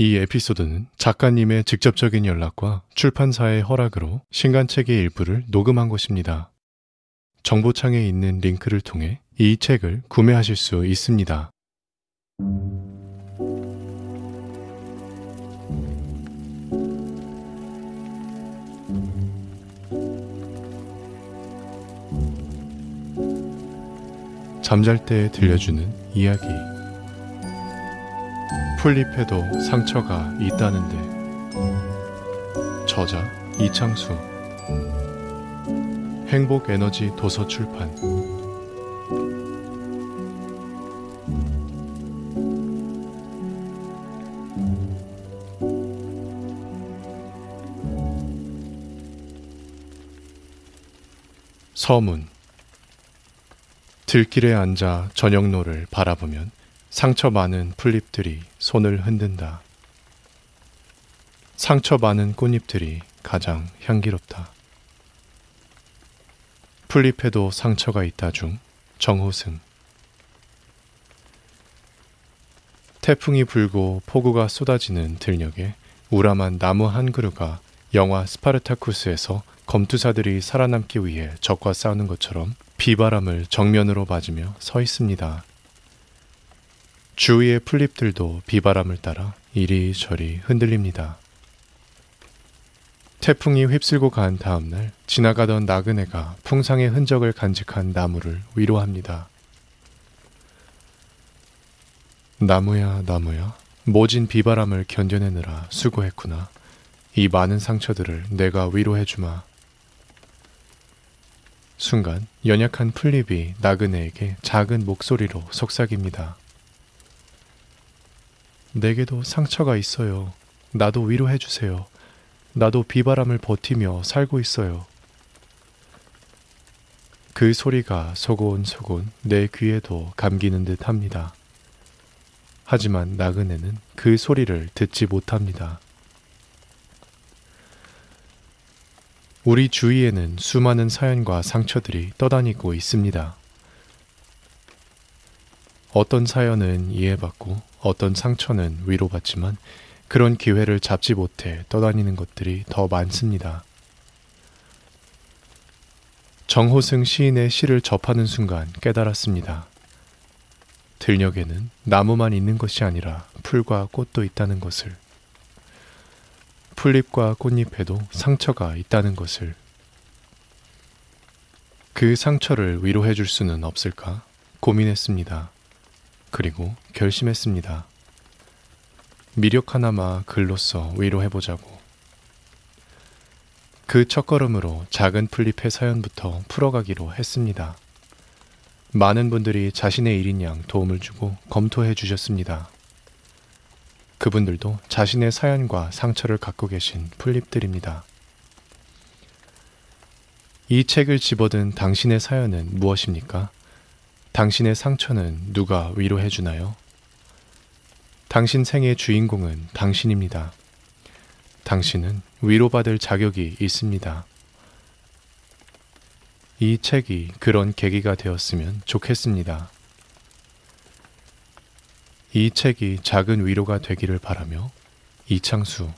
이 에피소드는 작가님의 직접적인 연락과 출판사의 허락으로 신간책의 일부를 녹음한 것입니다. 정보창에 있는 링크를 통해 이 책을 구매하실 수 있습니다. 잠잘 때 들려주는 이야기. 풀잎에도 상처가 있다는데. 저자 이창수. 행복 에너지 도서 출판. 서문 들길에 앉아 저녁노를 바라보면 상처 많은 풀잎들이 손을 흔든다. 상처 많은 꽃잎들이 가장 향기롭다. 풀잎에도 상처가 있다 중 정호승 태풍이 불고 폭우가 쏟아지는 들녘에 우람한 나무 한 그루가 영화 스파르타쿠스에서 검투사들이 살아남기 위해 적과 싸우는 것처럼 비바람을 정면으로 맞으며 서 있습니다. 주위의 풀잎들도 비바람을 따라 이리저리 흔들립니다. 태풍이 휩쓸고 간 다음날 지나가던 나그네가 풍상의 흔적을 간직한 나무를 위로합니다. 나무야, 나무야, 모진 비바람을 견뎌내느라 수고했구나. 이 많은 상처들을 내가 위로해주마. 순간 연약한 풀잎이 나그네에게 작은 목소리로 속삭입니다. 내게도 상처가 있어요. 나도 위로해 주세요. 나도 비바람을 버티며 살고 있어요. 그 소리가 소곤소곤 내 귀에도 감기는 듯 합니다. 하지만 나그네는 그 소리를 듣지 못합니다. 우리 주위에는 수많은 사연과 상처들이 떠다니고 있습니다. 어떤 사연은 이해받고 어떤 상처는 위로받지만 그런 기회를 잡지 못해 떠다니는 것들이 더 많습니다. 정호승 시인의 시를 접하는 순간 깨달았습니다. 들녘에는 나무만 있는 것이 아니라 풀과 꽃도 있다는 것을. 풀잎과 꽃잎에도 상처가 있다는 것을 그 상처를 위로해 줄 수는 없을까 고민했습니다. 그리고 결심했습니다. 미력 하나마 글로써 위로해보자고. 그 첫걸음으로 작은 풀잎의 사연부터 풀어가기로 했습니다. 많은 분들이 자신의 일인 양 도움을 주고 검토해 주셨습니다. 그분들도 자신의 사연과 상처를 갖고 계신 풀립들입니다. 이 책을 집어든 당신의 사연은 무엇입니까? 당신의 상처는 누가 위로해 주나요? 당신 생의 주인공은 당신입니다. 당신은 위로받을 자격이 있습니다. 이 책이 그런 계기가 되었으면 좋겠습니다. 이 책이 작은 위로가 되기를 바라며 이창수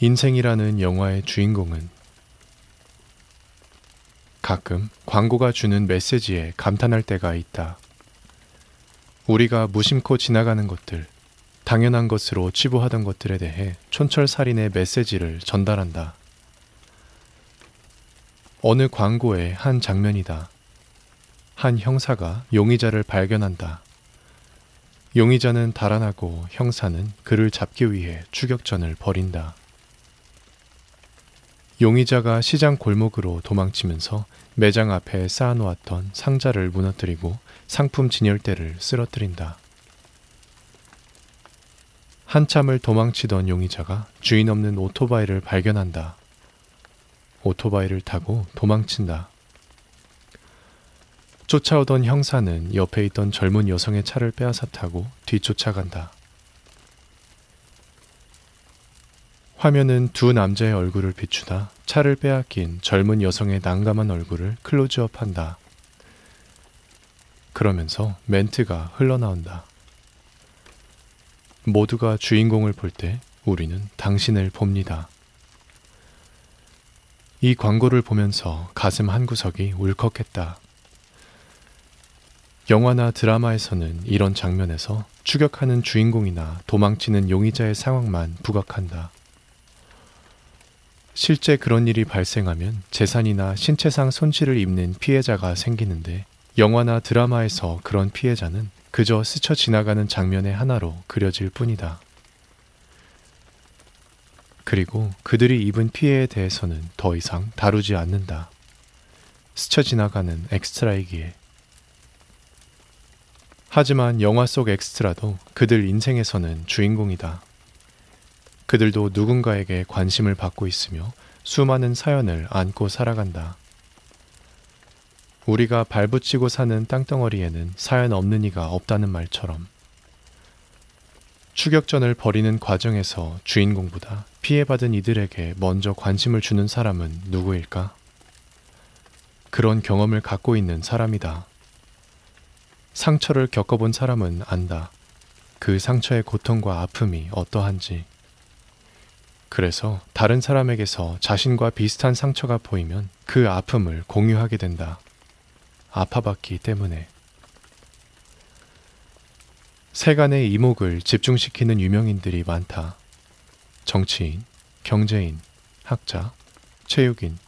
인생이라는 영화의 주인공은 가끔 광고가 주는 메시지에 감탄할 때가 있다. 우리가 무심코 지나가는 것들, 당연한 것으로 치부하던 것들에 대해 촌철살인의 메시지를 전달한다. 어느 광고의 한 장면이다. 한 형사가 용의자를 발견한다. 용의자는 달아나고 형사는 그를 잡기 위해 추격전을 벌인다. 용의자가 시장 골목으로 도망치면서 매장 앞에 쌓아놓았던 상자를 무너뜨리고 상품 진열대를 쓰러뜨린다. 한참을 도망치던 용의자가 주인 없는 오토바이를 발견한다. 오토바이를 타고 도망친다. 쫓아오던 형사는 옆에 있던 젊은 여성의 차를 빼앗아 타고 뒤쫓아간다. 화면은 두 남자의 얼굴을 비추다 차를 빼앗긴 젊은 여성의 난감한 얼굴을 클로즈업한다. 그러면서 멘트가 흘러나온다. 모두가 주인공을 볼 때 우리는 당신을 봅니다. 이 광고를 보면서 가슴 한구석이 울컥했다. 영화나 드라마에서는 이런 장면에서 추격하는 주인공이나 도망치는 용의자의 상황만 부각한다. 실제 그런 일이 발생하면 재산이나 신체상 손실을 입는 피해자가 생기는데 영화나 드라마에서 그런 피해자는 그저 스쳐 지나가는 장면의 하나로 그려질 뿐이다. 그리고 그들이 입은 피해에 대해서는 더 이상 다루지 않는다. 스쳐 지나가는 엑스트라이기에. 하지만 영화 속 엑스트라도 그들 인생에서는 주인공이다. 그들도 누군가에게 관심을 받고 있으며 수많은 사연을 안고 살아간다. 우리가 발붙이고 사는 땅덩어리에는 사연 없는 이가 없다는 말처럼 추격전을 벌이는 과정에서 주인공보다 피해받은 이들에게 먼저 관심을 주는 사람은 누구일까? 그런 경험을 갖고 있는 사람이다. 상처를 겪어본 사람은 안다. 그 상처의 고통과 아픔이 어떠한지. 그래서 다른 사람에게서 자신과 비슷한 상처가 보이면 그 아픔을 공유하게 된다. 아파봤기 때문에. 세간의 이목을 집중시키는 유명인들이 많다. 정치인, 경제인, 학자, 체육인,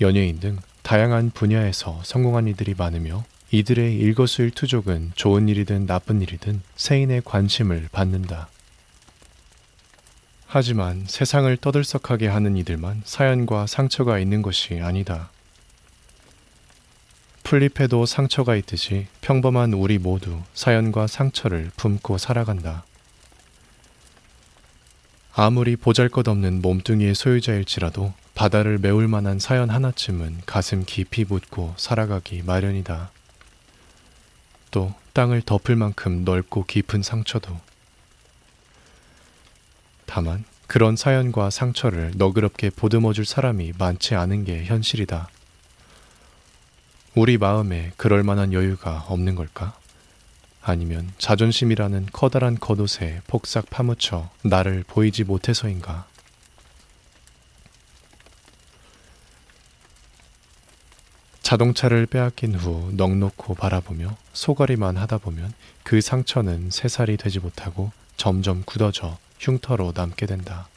연예인 등 다양한 분야에서 성공한 이들이 많으며 이들의 일거수일투족은 좋은 일이든 나쁜 일이든 세인의 관심을 받는다. 하지만 세상을 떠들썩하게 하는 이들만 사연과 상처가 있는 것이 아니다. 플립에도 상처가 있듯이 평범한 우리 모두 사연과 상처를 품고 살아간다. 아무리 보잘 것 없는 몸뚱이의 소유자일지라도 바다를 메울 만한 사연 하나쯤은 가슴 깊이 묻고 살아가기 마련이다. 또 땅을 덮을 만큼 넓고 깊은 상처도 다만 그런 사연과 상처를 너그럽게 보듬어 줄 사람이 많지 않은 게 현실이다. 우리 마음에 그럴 만한 여유가 없는 걸까? 아니면 자존심이라는 커다란 겉옷에 폭삭 파묻혀 나를 보이지 못해서인가? 자동차를 빼앗긴 후 넉넉고 바라보며 소가리만 하다 보면 그 상처는 새살이 되지 못하고 점점 굳어져 흉터로 남게 된다.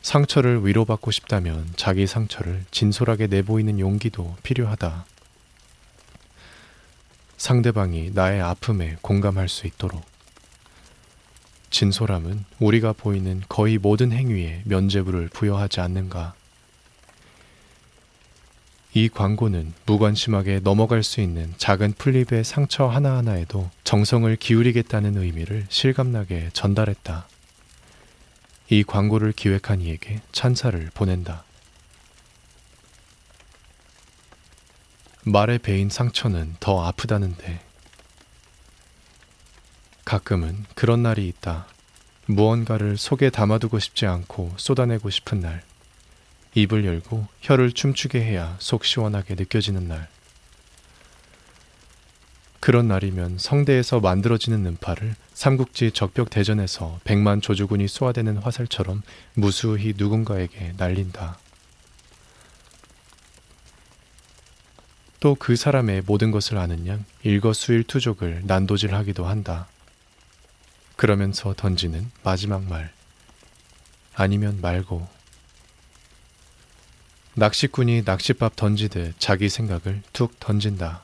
상처를 위로받고 싶다면 자기 상처를 진솔하게 내보이는 용기도 필요하다. 상대방이 나의 아픔에 공감할 수 있도록. 진솔함은 우리가 보이는 거의 모든 행위에 면죄부를 부여하지 않는가. 이 광고는 무관심하게 넘어갈 수 있는 작은 플립의 상처 하나하나에도 정성을 기울이겠다는 의미를 실감나게 전달했다. 이 광고를 기획한 이에게 찬사를 보낸다. 말에 베인 상처는 더 아프다는데 가끔은 그런 날이 있다. 무언가를 속에 담아두고 싶지 않고 쏟아내고 싶은 날. 입을 열고 혀를 춤추게 해야 속 시원하게 느껴지는 날. 그런 날이면 성대에서 만들어지는 음파를 삼국지 적벽 대전에서 백만 조주군이 쏘아대는 화살처럼 무수히 누군가에게 날린다. 또 그 사람의 모든 것을 아는 양 일거수일투족을 난도질하기도 한다. 그러면서 던지는 마지막 말. 아니면 말고 낚시꾼이 낚싯밥 던지듯 자기 생각을 툭 던진다.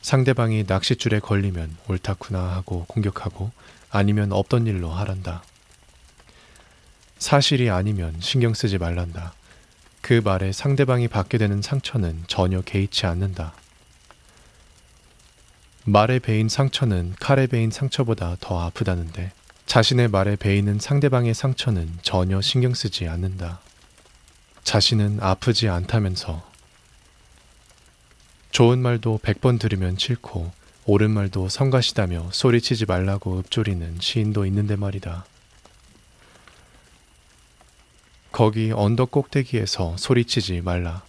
상대방이 낚싯줄에 걸리면 옳다구나 하고 공격하고 아니면 없던 일로 하란다. 사실이 아니면 신경 쓰지 말란다. 그 말에 상대방이 받게 되는 상처는 전혀 개의치 않는다. 말에 베인 상처는 칼에 베인 상처보다 더 아프다는데 자신의 말에 베이는 상대방의 상처는 전혀 신경 쓰지 않는다. 자신은 아프지 않다면서 좋은 말도 백 번 들으면 싫고 옳은 말도 성가시다며 소리치지 말라고 읊조리는 시인도 있는데 말이다. 거기 언덕 꼭대기에서 소리치지 말라.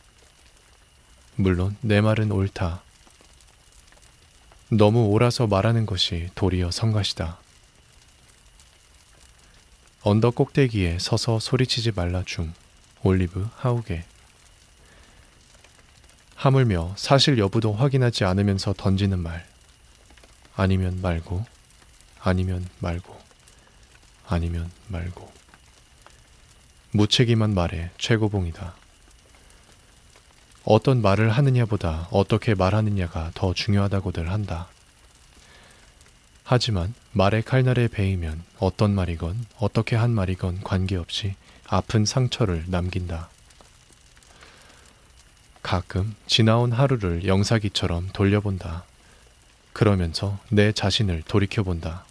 물론 내 말은 옳다. 너무 옳아서 말하는 것이 도리어 성가시다. 언덕 꼭대기에 서서 소리치지 말라 중 올리브 하우게 하물며 사실 여부도 확인하지 않으면서 던지는 말 아니면 말고 아니면 말고 아니면 말고 무책임한 말의 최고봉이다. 어떤 말을 하느냐보다 어떻게 말하느냐가 더 중요하다고들 한다. 하지만 말의 칼날에 베이면 어떤 말이건 어떻게 한 말이건 관계없이 아픈 상처를 남긴다. 가끔 지나온 하루를 영사기처럼 돌려본다. 그러면서 내 자신을 돌이켜본다.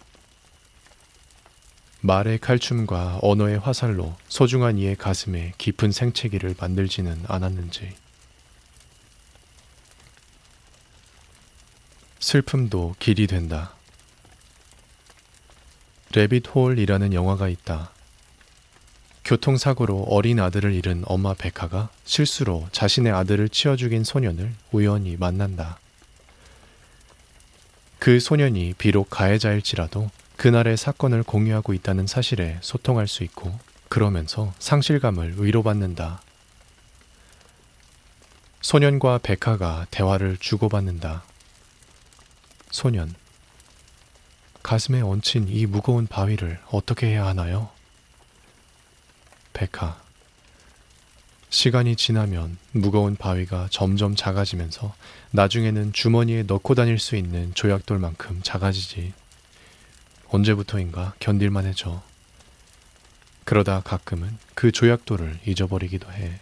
말의 칼춤과 언어의 화살로 소중한 이의 가슴에 깊은 생채기를 만들지는 않았는지. 슬픔도 길이 된다. 레빗 홀이라는 영화가 있다. 교통사고로 어린 아들을 잃은 엄마 베카가 실수로 자신의 아들을 치워 죽인 소년을 우연히 만난다. 그 소년이 비록 가해자일지라도 그날의 사건을 공유하고 있다는 사실에 소통할 수 있고 그러면서 상실감을 위로받는다. 소년과 베카가 대화를 주고받는다. 소년. 가슴에 얹힌 이 무거운 바위를 어떻게 해야 하나요? 백하. 시간이 지나면 무거운 바위가 점점 작아지면서 나중에는 주머니에 넣고 다닐 수 있는 조약돌만큼 작아지지. 언제부터인가 견딜만 해져. 그러다 가끔은 그 조약돌을 잊어버리기도 해.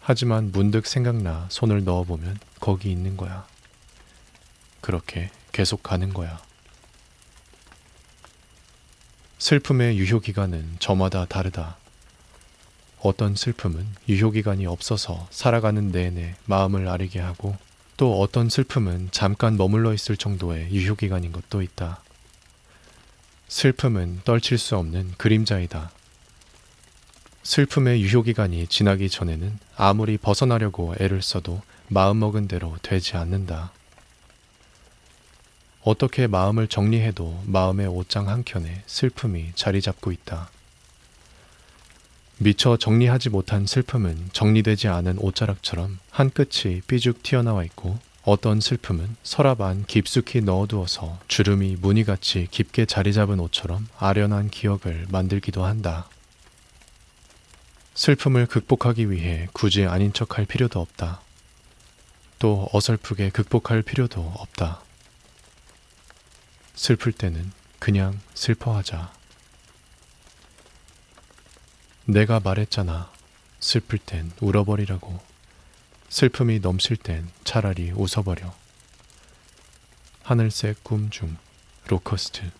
하지만 문득 생각나 손을 넣어보면 거기 있는 거야. 그렇게 계속 가는 거야. 슬픔의 유효기간은 저마다 다르다. 어떤 슬픔은 유효기간이 없어서 살아가는 내내 마음을 아리게 하고 또 어떤 슬픔은 잠깐 머물러 있을 정도의 유효기간인 것도 있다. 슬픔은 떨칠 수 없는 그림자이다. 슬픔의 유효기간이 지나기 전에는 아무리 벗어나려고 애를 써도 마음먹은 대로 되지 않는다. 어떻게 마음을 정리해도 마음의 옷장 한켠에 슬픔이 자리 잡고 있다. 미처 정리하지 못한 슬픔은 정리되지 않은 옷자락처럼 한 끝이 삐죽 튀어나와 있고 어떤 슬픔은 서랍 안 깊숙이 넣어두어서 주름이 무늬같이 깊게 자리 잡은 옷처럼 아련한 기억을 만들기도 한다. 슬픔을 극복하기 위해 굳이 아닌 척할 필요도 없다. 또 어설프게 극복할 필요도 없다. 슬플 때는 그냥 슬퍼하자. 내가 말했잖아. 슬플 땐 울어버리라고. 슬픔이 넘칠 땐 차라리 웃어버려. 하늘색 꿈 중 로커스트.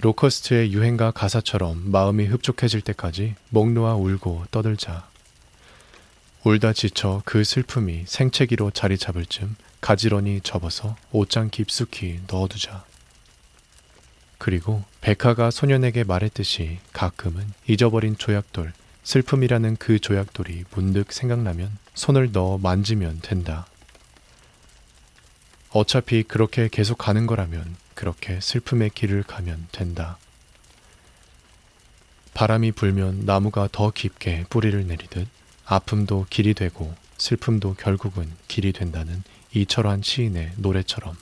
로커스트의 유행가 가사처럼 마음이 흡족해질 때까지 목 놓아 울고 떠들자. 울다 지쳐 그 슬픔이 생채기로 자리 잡을 쯤 가지런히 접어서 옷장 깊숙이 넣어두자. 그리고 백화가 소년에게 말했듯이 가끔은 잊어버린 조약돌, 슬픔이라는 그 조약돌이 문득 생각나면 손을 넣어 만지면 된다. 어차피 그렇게 계속 가는 거라면 그렇게 슬픔의 길을 가면 된다. 바람이 불면 나무가 더 깊게 뿌리를 내리듯 아픔도 길이 되고 슬픔도 결국은 길이 된다는 이철환 시인의 노래처럼.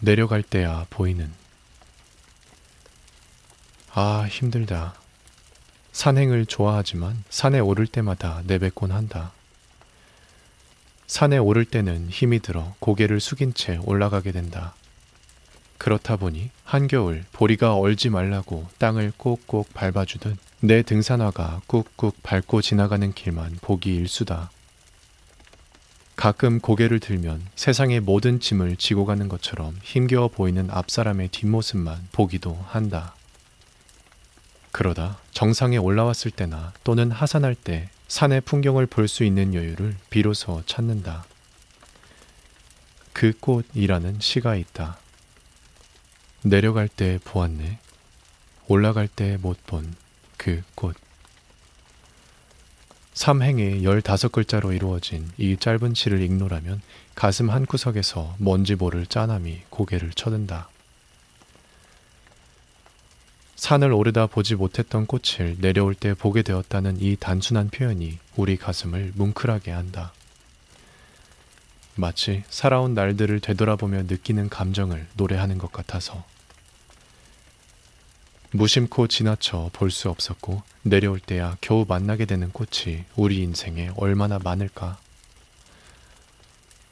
내려갈 때야 보이는. 아 힘들다. 산행을 좋아하지만 산에 오를 때마다 내뱉곤 한다. 산에 오를 때는 힘이 들어 고개를 숙인 채 올라가게 된다. 그렇다 보니 한겨울 보리가 얼지 말라고 땅을 꼭꼭 밟아주듯 내 등산화가 꾹꾹 밟고 지나가는 길만 보기 일수다. 가끔 고개를 들면 세상의 모든 짐을 지고 가는 것처럼 힘겨워 보이는 앞사람의 뒷모습만 보기도 한다. 그러다 정상에 올라왔을 때나 또는 하산할 때 산의 풍경을 볼 수 있는 여유를 비로소 찾는다. 그 꽃이라는 시가 있다. 내려갈 때 보았네. 올라갈 때 못 본 그 꽃. 삼행의 15글자로 이루어진 이 짧은 시를 읽노라면 가슴 한구석에서 먼지 모를 짠함이 고개를 쳐든다. 산을 오르다 보지 못했던 꽃을 내려올 때 보게 되었다는 이 단순한 표현이 우리 가슴을 뭉클하게 한다. 마치 살아온 날들을 되돌아보며 느끼는 감정을 노래하는 것 같아서 무심코 지나쳐 볼 수 없었고 내려올 때야 겨우 만나게 되는 꽃이 우리 인생에 얼마나 많을까.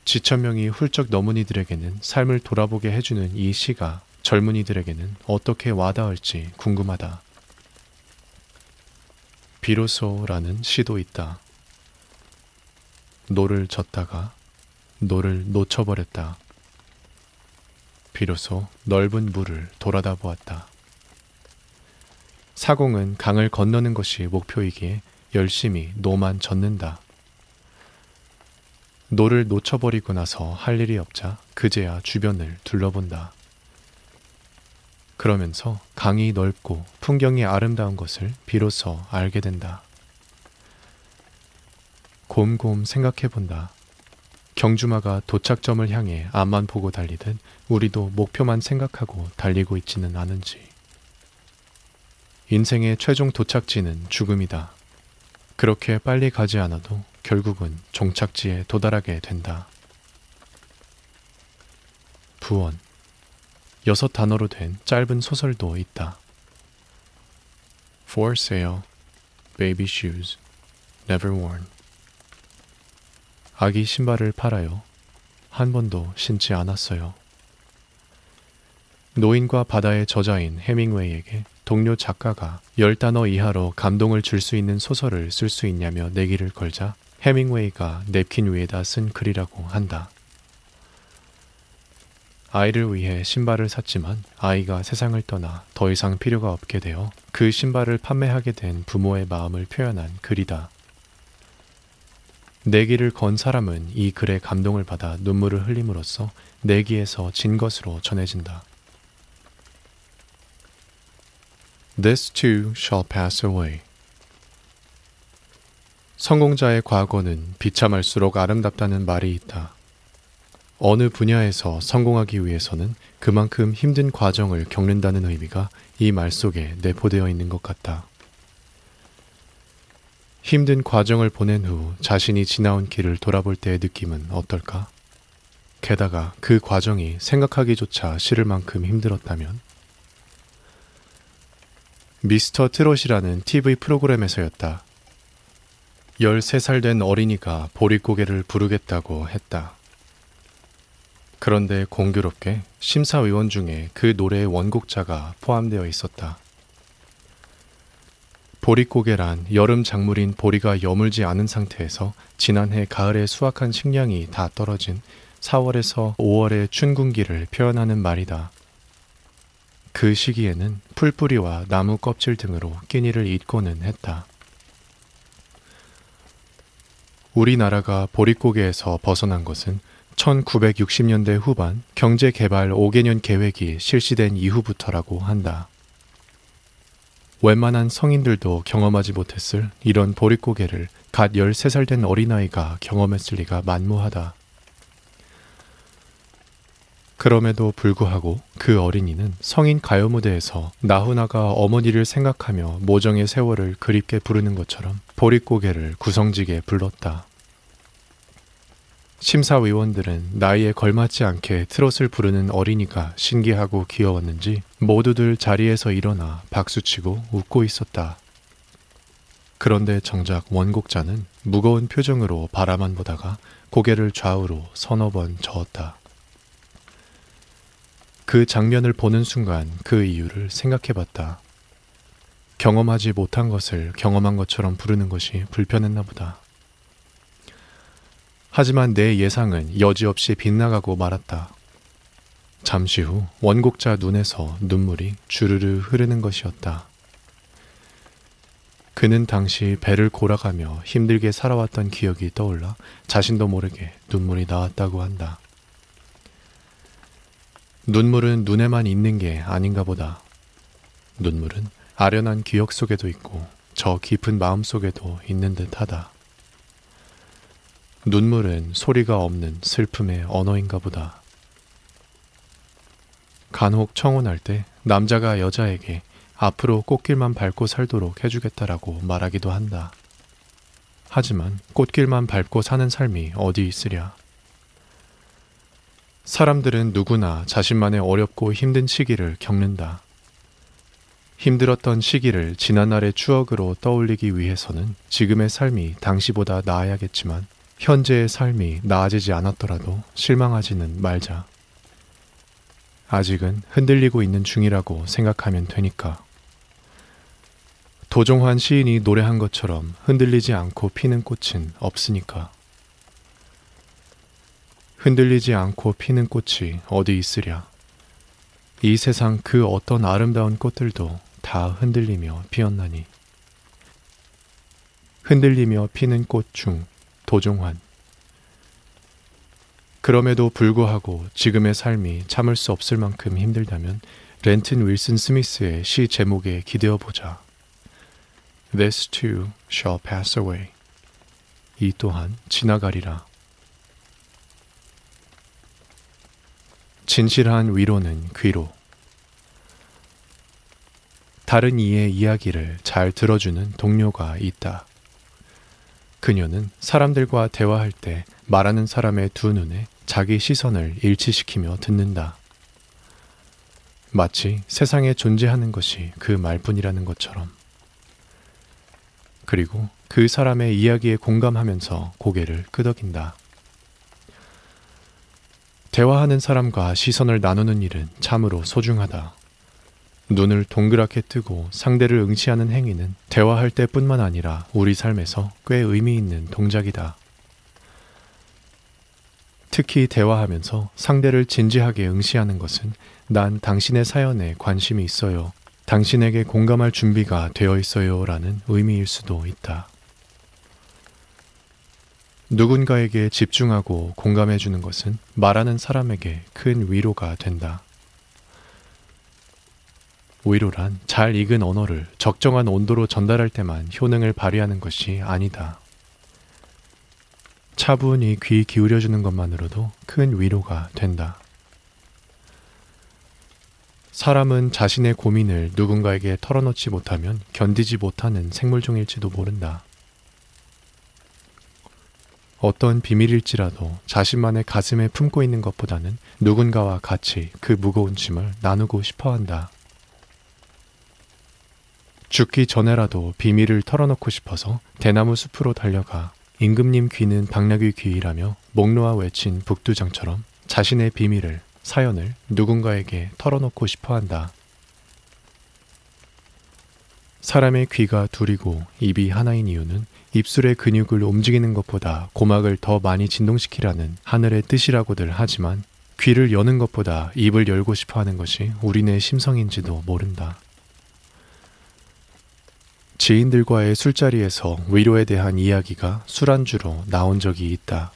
지천명이 훌쩍 넘은 이들에게는 삶을 돌아보게 해주는 이 시가 젊은이들에게는 어떻게 와닿을지 궁금하다. 비로소라는 시도 있다. 노를 젓다가 노를 놓쳐버렸다. 비로소 넓은 물을 돌아다 보았다. 사공은 강을 건너는 것이 목표이기에 열심히 노만 젓는다. 노를 놓쳐버리고 나서 할 일이 없자 그제야 주변을 둘러본다. 그러면서 강이 넓고 풍경이 아름다운 것을 비로소 알게 된다. 곰곰 생각해 본다. 경주마가 도착점을 향해 앞만 보고 달리듯 우리도 목표만 생각하고 달리고 있지는 않은지. 인생의 최종 도착지는 죽음이다. 그렇게 빨리 가지 않아도 결국은 종착지에 도달하게 된다. 부원. 여섯 단어로 된 짧은 소설도 있다. For sale, baby shoes, never worn. 아기 신발을 팔아요. 한 번도 신지 않았어요. 노인과 바다의 저자인 해밍웨이에게 동료 작가가 열 단어 이하로 감동을 줄 수 있는 소설을 쓸 수 있냐며 내기를 걸자 해밍웨이가 냅킨 위에다 쓴 글이라고 한다. 아이를 위해 신발을 샀지만 아이가 세상을 떠나 더 이상 필요가 없게 되어 그 신발을 판매하게 된 부모의 마음을 표현한 글이다. 내기를 건 사람은 이 글에 감동을 받아 눈물을 흘림으로써 내기에서 진 것으로 전해진다. This too shall pass away. 성공자의 과거는 비참할수록 아름답다는 말이 있다. 어느 분야에서 성공하기 위해서는 그만큼 힘든 과정을 겪는다는 의미가 이 말 속에 내포되어 있는 것 같다. 힘든 과정을 보낸 후 자신이 지나온 길을 돌아볼 때의 느낌은 어떨까? 게다가 그 과정이 생각하기조차 싫을 만큼 힘들었다면? 미스터 트롯이라는 TV 프로그램에서였다. 13살 된 어린이가 보릿고개를 부르겠다고 했다. 그런데 공교롭게 심사위원 중에 그 노래의 원곡자가 포함되어 있었다. 보릿고개란 여름 작물인 보리가 여물지 않은 상태에서 지난해 가을에 수확한 식량이 다 떨어진 4월에서 5월의 춘군기를 표현하는 말이다. 그 시기에는 풀뿌리와 나무 껍질 등으로 끼니를 잇고는 했다. 우리나라가 보릿고개에서 벗어난 것은 1960년대 후반 경제개발 5개년 계획이 실시된 이후부터라고 한다. 웬만한 성인들도 경험하지 못했을 이런 보릿고개를 갓 13살 된 어린아이가 경험했을 리가 만무하다. 그럼에도 불구하고 그 어린이는 성인 가요 무대에서 나훈아가 어머니를 생각하며 모정의 세월을 그립게 부르는 것처럼 보릿고개를 구성지게 불렀다. 심사위원들은 나이에 걸맞지 않게 트롯을 부르는 어린이가 신기하고 귀여웠는지 모두들 자리에서 일어나 박수치고 웃고 있었다. 그런데 정작 원곡자는 무거운 표정으로 바라만 보다가 고개를 좌우로 서너 번 저었다. 그 장면을 보는 순간 그 이유를 생각해 봤다. 경험하지 못한 것을 경험한 것처럼 부르는 것이 불편했나 보다. 하지만 내 예상은 여지없이 빗나가고 말았다. 잠시 후 원곡자 눈에서 눈물이 주르르 흐르는 것이었다. 그는 당시 배를 골아가며 힘들게 살아왔던 기억이 떠올라 자신도 모르게 눈물이 나왔다고 한다. 눈물은 눈에만 있는 게 아닌가 보다. 눈물은 아련한 기억 속에도 있고 저 깊은 마음 속에도 있는 듯 하다. 눈물은 소리가 없는 슬픔의 언어인가 보다. 간혹 청혼할 때 남자가 여자에게 앞으로 꽃길만 밟고 살도록 해주겠다라고 말하기도 한다. 하지만 꽃길만 밟고 사는 삶이 어디 있으랴. 사람들은 누구나 자신만의 어렵고 힘든 시기를 겪는다. 힘들었던 시기를 지난날의 추억으로 떠올리기 위해서는 지금의 삶이 당시보다 나아야겠지만 현재의 삶이 나아지지 않았더라도 실망하지는 말자. 아직은 흔들리고 있는 중이라고 생각하면 되니까. 도종환 시인이 노래한 것처럼 흔들리지 않고 피는 꽃은 없으니까. 흔들리지 않고 피는 꽃이 어디 있으랴. 이 세상 그 어떤 아름다운 꽃들도 다 흔들리며 피었나니. 흔들리며 피는 꽃 중 도종환. 그럼에도 불구하고 지금의 삶이 참을 수 없을 만큼 힘들다면 렌튼 윌슨 스미스의 시 제목에 기대어 보자. This too shall pass away. 이 또한 지나가리라. 진실한 위로는 귀로. 다른 이의 이야기를 잘 들어주는 동료가 있다. 그녀는 사람들과 대화할 때 말하는 사람의 두 눈에 자기 시선을 일치시키며 듣는다. 마치 세상에 존재하는 것이 그 말뿐이라는 것처럼. 그리고 그 사람의 이야기에 공감하면서 고개를 끄덕인다. 대화하는 사람과 시선을 나누는 일은 참으로 소중하다. 눈을 동그랗게 뜨고 상대를 응시하는 행위는 대화할 때뿐만 아니라 우리 삶에서 꽤 의미 있는 동작이다. 특히 대화하면서 상대를 진지하게 응시하는 것은 난 당신의 사연에 관심이 있어요. 당신에게 공감할 준비가 되어 있어요. 라는 의미일 수도 있다. 누군가에게 집중하고 공감해 주는 것은 말하는 사람에게 큰 위로가 된다. 위로란 잘 익은 언어를 적정한 온도로 전달할 때만 효능을 발휘하는 것이 아니다. 차분히 귀 기울여 주는 것만으로도 큰 위로가 된다. 사람은 자신의 고민을 누군가에게 털어놓지 못하면 견디지 못하는 생물종일지도 모른다. 어떤 비밀일지라도 자신만의 가슴에 품고 있는 것보다는 누군가와 같이 그 무거운 짐을 나누고 싶어 한다. 죽기 전에라도 비밀을 털어놓고 싶어서 대나무 숲으로 달려가 임금님 귀는 박나귀 귀이라며 목 놓아 외친 북두장처럼 자신의 비밀을 사연을 누군가에게 털어놓고 싶어 한다. 사람의 귀가 둘이고 입이 하나인 이유는 입술의 근육을 움직이는 것보다 고막을 더 많이 진동시키라는 하늘의 뜻이라고들 하지만 귀를 여는 것보다 입을 열고 싶어 하는 것이 우리네 심성인지도 모른다. 지인들과의 술자리에서 위로에 대한 이야기가 술안주로 나온 적이 있다.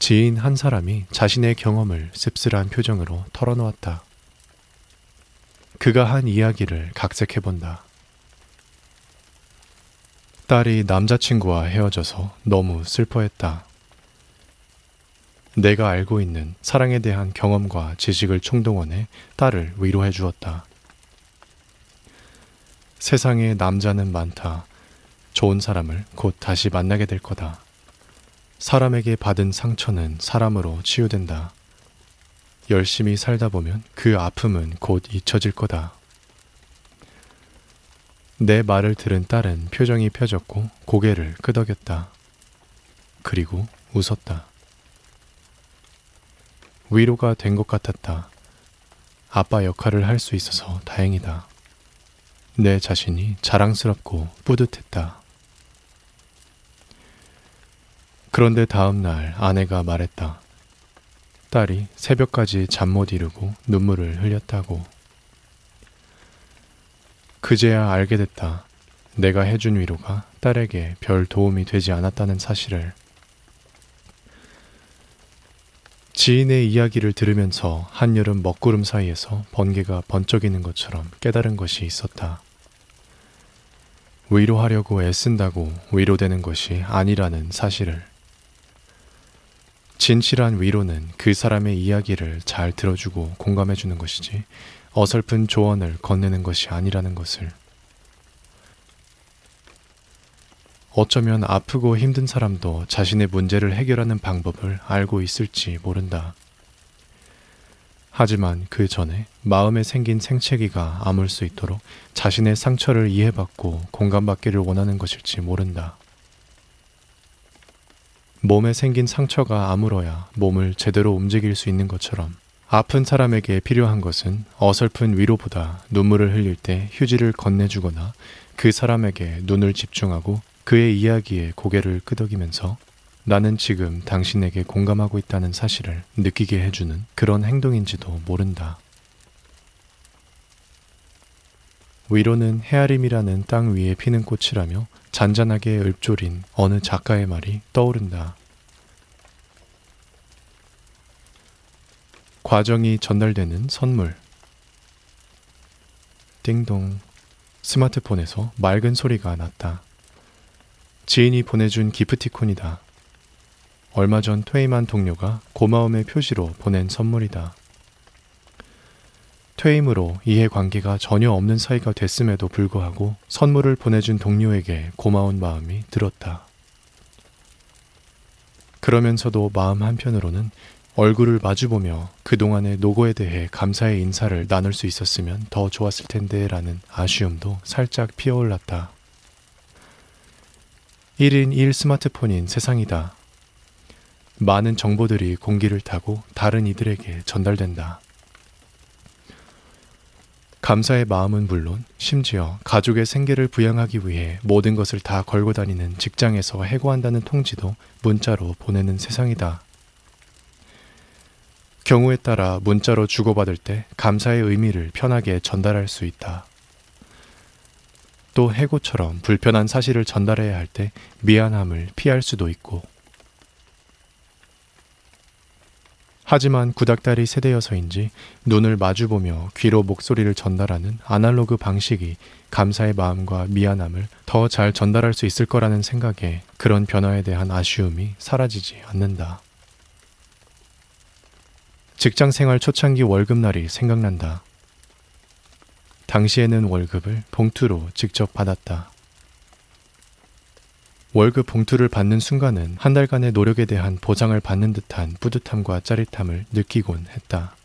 지인 한 사람이 자신의 경험을 씁쓸한 표정으로 털어놓았다. 그가 한 이야기를 각색해 본다. 딸이 남자친구와 헤어져서 너무 슬퍼했다. 내가 알고 있는 사랑에 대한 경험과 지식을 총동원해 딸을 위로해 주었다. 세상에 남자는 많다. 좋은 사람을 곧 다시 만나게 될 거다. 사람에게 받은 상처는 사람으로 치유된다. 열심히 살다 보면 그 아픔은 곧 잊혀질 거다. 내 말을 들은 딸은 표정이 펴졌고 고개를 끄덕였다. 그리고 웃었다. 위로가 된 것 같았다. 아빠 역할을 할 수 있어서 다행이다. 내 자신이 자랑스럽고 뿌듯했다. 그런데 다음 날 아내가 말했다. 딸이 새벽까지 잠 못 이루고 눈물을 흘렸다고. 그제야 알게 됐다. 내가 해준 위로가 딸에게 별 도움이 되지 않았다는 사실을. 지인의 이야기를 들으면서 한여름 먹구름 사이에서 번개가 번쩍이는 것처럼 깨달은 것이 있었다. 위로하려고 애쓴다고 위로되는 것이 아니라는 사실을. 진실한 위로는 그 사람의 이야기를 잘 들어주고 공감해주는 것이지 어설픈 조언을 건네는 것이 아니라는 것을. 어쩌면 아프고 힘든 사람도 자신의 문제를 해결하는 방법을 알고 있을지 모른다. 하지만 그 전에 마음에 생긴 생채기가 아물 수 있도록 자신의 상처를 이해받고 공감받기를 원하는 것일지 모른다. 몸에 생긴 상처가 아물어야 몸을 제대로 움직일 수 있는 것처럼 아픈 사람에게 필요한 것은 어설픈 위로보다 눈물을 흘릴 때 휴지를 건네주거나 그 사람에게 눈을 집중하고 그의 이야기에 고개를 끄덕이면서 나는 지금 당신에게 공감하고 있다는 사실을 느끼게 해주는 그런 행동인지도 모른다. 위로는 헤아림이라는 땅 위에 피는 꽃이라며 잔잔하게 읊조린 어느 작가의 말이 떠오른다. 과정이 전달되는 선물. 띵동. 스마트폰에서 맑은 소리가 났다. 지인이 보내준 기프티콘이다. 얼마 전 퇴임한 동료가 고마움의 표시로 보낸 선물이다. 퇴임으로 이해관계가 전혀 없는 사이가 됐음에도 불구하고 선물을 보내준 동료에게 고마운 마음이 들었다. 그러면서도 마음 한편으로는 얼굴을 마주보며 그동안의 노고에 대해 감사의 인사를 나눌 수 있었으면 더 좋았을 텐데 라는 아쉬움도 살짝 피어올랐다. 1인 1 스마트폰인 세상이다. 많은 정보들이 공기를 타고 다른 이들에게 전달된다. 감사의 마음은 물론 심지어 가족의 생계를 부양하기 위해 모든 것을 다 걸고 다니는 직장에서 해고한다는 통지도 문자로 보내는 세상이다. 경우에 따라 문자로 주고받을 때 감사의 의미를 편하게 전달할 수 있다. 또 해고처럼 불편한 사실을 전달해야 할 때 미안함을 피할 수도 있고 하지만 구닥다리 세대여서인지 눈을 마주보며 귀로 목소리를 전달하는 아날로그 방식이 감사의 마음과 미안함을 더 잘 전달할 수 있을 거라는 생각에 그런 변화에 대한 아쉬움이 사라지지 않는다. 직장 생활 초창기 월급날이 생각난다. 당시에는 월급을 봉투로 직접 받았다. 월급 봉투를 받는 순간은 한 달간의 노력에 대한 보상을 받는 듯한 뿌듯함과 짜릿함을 느끼곤 했다.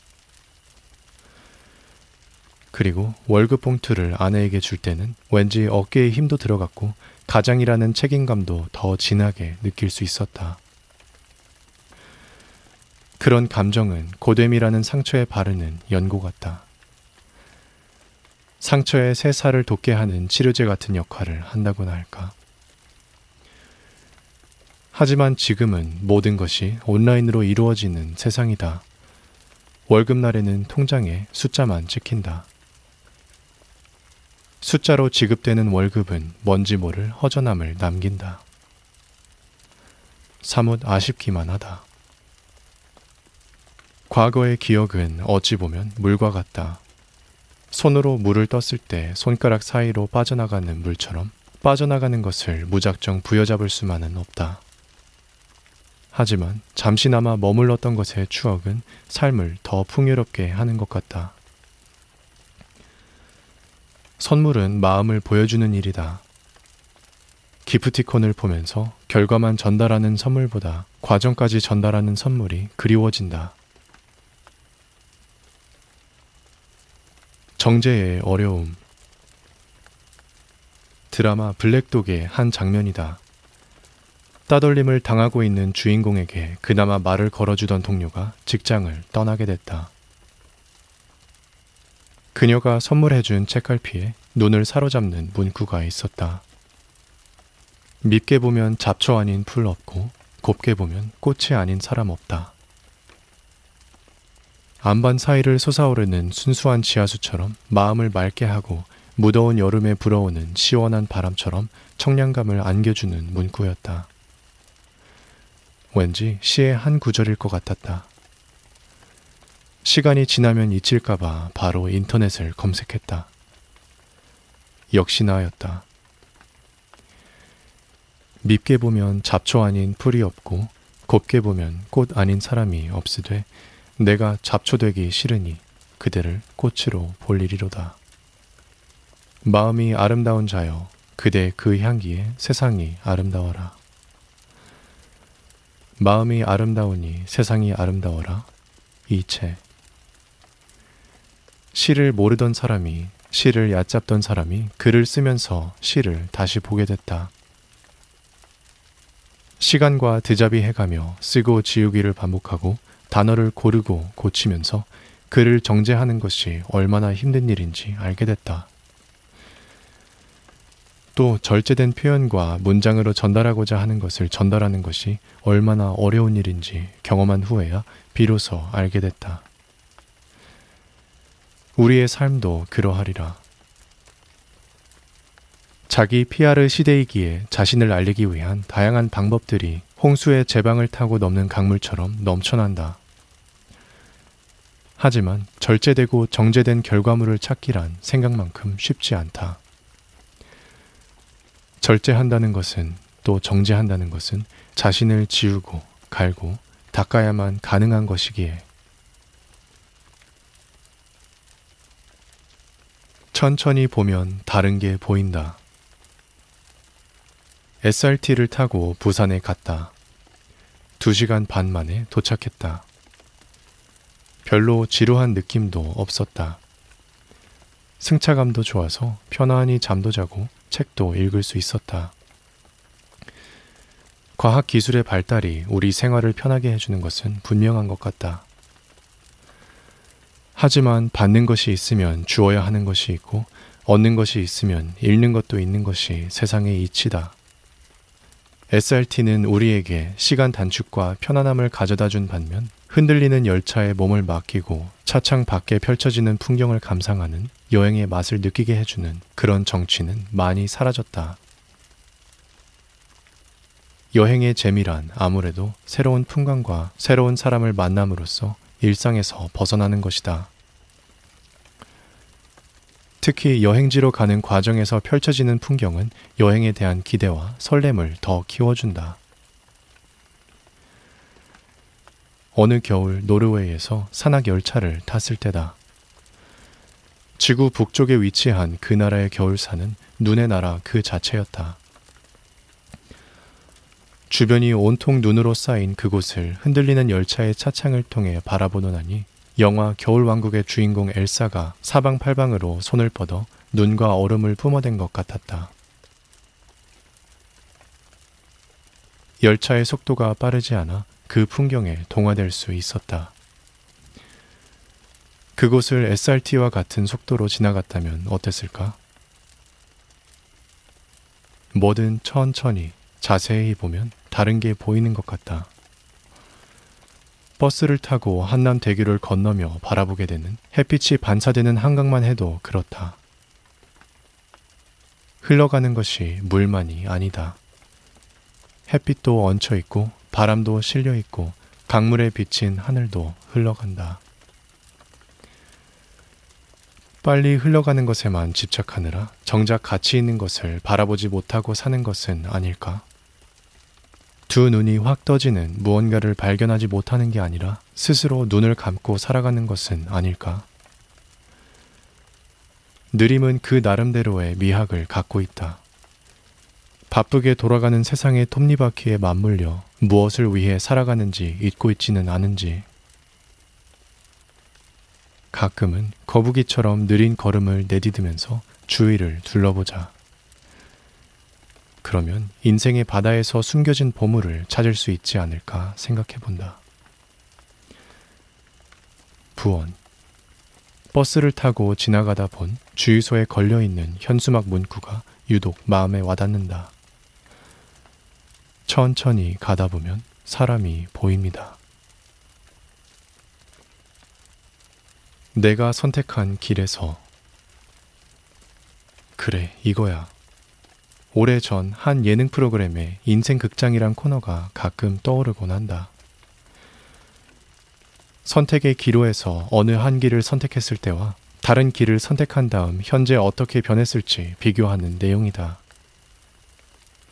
그리고 월급 봉투를 아내에게 줄 때는 왠지 어깨에 힘도 들어갔고 가장이라는 책임감도 더 진하게 느낄 수 있었다. 그런 감정은 고됨이라는 상처에 바르는 연고 같다. 상처에 새 살을 돋게 하는 치료제 같은 역할을 한다고나 할까. 하지만 지금은 모든 것이 온라인으로 이루어지는 세상이다. 월급날에는 통장에 숫자만 찍힌다. 숫자로 지급되는 월급은 뭔지 모를 허전함을 남긴다. 사뭇 아쉽기만 하다. 과거의 기억은 어찌 보면 물과 같다. 손으로 물을 떴을 때 손가락 사이로 빠져나가는 물처럼 빠져나가는 것을 무작정 부여잡을 수만은 없다. 하지만 잠시나마 머물렀던 것의 추억은 삶을 더 풍요롭게 하는 것 같다. 선물은 마음을 보여주는 일이다. 기프티콘을 보면서 결과만 전달하는 선물보다 과정까지 전달하는 선물이 그리워진다. 정제의 어려움. 드라마 블랙독의 한 장면이다. 따돌림을 당하고 있는 주인공에게 그나마 말을 걸어주던 동료가 직장을 떠나게 됐다. 그녀가 선물해준 책갈피에 눈을 사로잡는 문구가 있었다. 밉게 보면 잡초 아닌 풀 없고 곱게 보면 꽃이 아닌 사람 없다. 안반 사이를 솟아오르는 순수한 지하수처럼 마음을 맑게 하고 무더운 여름에 불어오는 시원한 바람처럼 청량감을 안겨주는 문구였다. 왠지 시의 한 구절일 것 같았다. 시간이 지나면 잊힐까봐 바로 인터넷을 검색했다. 역시나였다. 밉게 보면 잡초 아닌 풀이 없고 곱게 보면 꽃 아닌 사람이 없으되 내가 잡초되기 싫으니 그대를 꽃으로 볼일이로다. 마음이 아름다운 자여 그대 그 향기에 세상이 아름다워라. 마음이 아름다우니 세상이 아름다워라. 이체 시를 모르던 사람이 시를 얕잡던 사람이 글을 쓰면서 시를 다시 보게 됐다. 시간과 드잡이 해가며 쓰고 지우기를 반복하고 단어를 고르고 고치면서 글을 정제하는 것이 얼마나 힘든 일인지 알게 됐다. 또 절제된 표현과 문장으로 전달하고자 하는 것을 전달하는 것이 얼마나 어려운 일인지 경험한 후에야 비로소 알게 됐다. 우리의 삶도 그러하리라. 자기 피아르 시대이기에 자신을 알리기 위한 다양한 방법들이 홍수의 제방을 타고 넘는 강물처럼 넘쳐난다. 하지만 절제되고 정제된 결과물을 찾기란 생각만큼 쉽지 않다. 절제한다는 것은 또 정제한다는 것은 자신을 지우고 갈고 닦아야만 가능한 것이기에 천천히 보면 다른 게 보인다. SRT를 타고 부산에 갔다. 두 시간 반 만에 도착했다. 별로 지루한 느낌도 없었다. 승차감도 좋아서 편안히 잠도 자고 책도 읽을 수 있었다. 과학 기술의 발달이 우리 생활을 편하게 해주는 것은 분명한 것 같다. 하지만 받는 것이 있으면 주어야 하는 것이 있고 얻는 것이 있으면 잃는 것도 있는 것이 세상의 이치다. SRT는 우리에게 시간 단축과 편안함을 가져다 준 반면 흔들리는 열차에 몸을 맡기고 차창 밖에 펼쳐지는 풍경을 감상하는 여행의 맛을 느끼게 해주는 그런 정취는 많이 사라졌다. 여행의 재미란 아무래도 새로운 풍광과 새로운 사람을 만남으로써 일상에서 벗어나는 것이다. 특히 여행지로 가는 과정에서 펼쳐지는 풍경은 여행에 대한 기대와 설렘을 더 키워준다. 어느 겨울 노르웨이에서 산악 열차를 탔을 때다. 지구 북쪽에 위치한 그 나라의 겨울산은 눈의 나라 그 자체였다. 주변이 온통 눈으로 쌓인 그곳을 흔들리는 열차의 차창을 통해 바라보노나니 영화 겨울왕국의 주인공 엘사가 사방팔방으로 손을 뻗어 눈과 얼음을 뿜어댄 것 같았다. 열차의 속도가 빠르지 않아 그 풍경에 동화될 수 있었다. 그곳을 SRT와 같은 속도로 지나갔다면 어땠을까? 뭐든 천천히 자세히 보면 다른 게 보이는 것 같다. 버스를 타고 한남 대교를 건너며 바라보게 되는 햇빛이 반사되는 한강만 해도 그렇다. 흘러가는 것이 물만이 아니다. 햇빛도 얹혀 있고 바람도 실려 있고 강물에 비친 하늘도 흘러간다. 빨리 흘러가는 것에만 집착하느라 정작 가치 있는 것을 바라보지 못하고 사는 것은 아닐까? 두 눈이 확 떠지는 무언가를 발견하지 못하는 게 아니라 스스로 눈을 감고 살아가는 것은 아닐까? 느림은 그 나름대로의 미학을 갖고 있다. 바쁘게 돌아가는 세상의 톱니바퀴에 맞물려 무엇을 위해 살아가는지 잊고 있지는 않은지 가끔은 거북이처럼 느린 걸음을 내디디면서 주위를 둘러보자. 그러면 인생의 바다에서 숨겨진 보물을 찾을 수 있지 않을까 생각해 본다. 부원. 버스를 타고 지나가다 본 주유소에 걸려 있는 현수막 문구가 유독 마음에 와닿는다. 천천히 가다 보면 사람이 보입니다. 내가 선택한 길에서 그래, 이거야. 오래전 한 예능 프로그램에 인생 극장이란 코너가 가끔 떠오르곤 한다. 선택의 기로에서 어느 한 길을 선택했을 때와 다른 길을 선택한 다음 현재 어떻게 변했을지 비교하는 내용이다.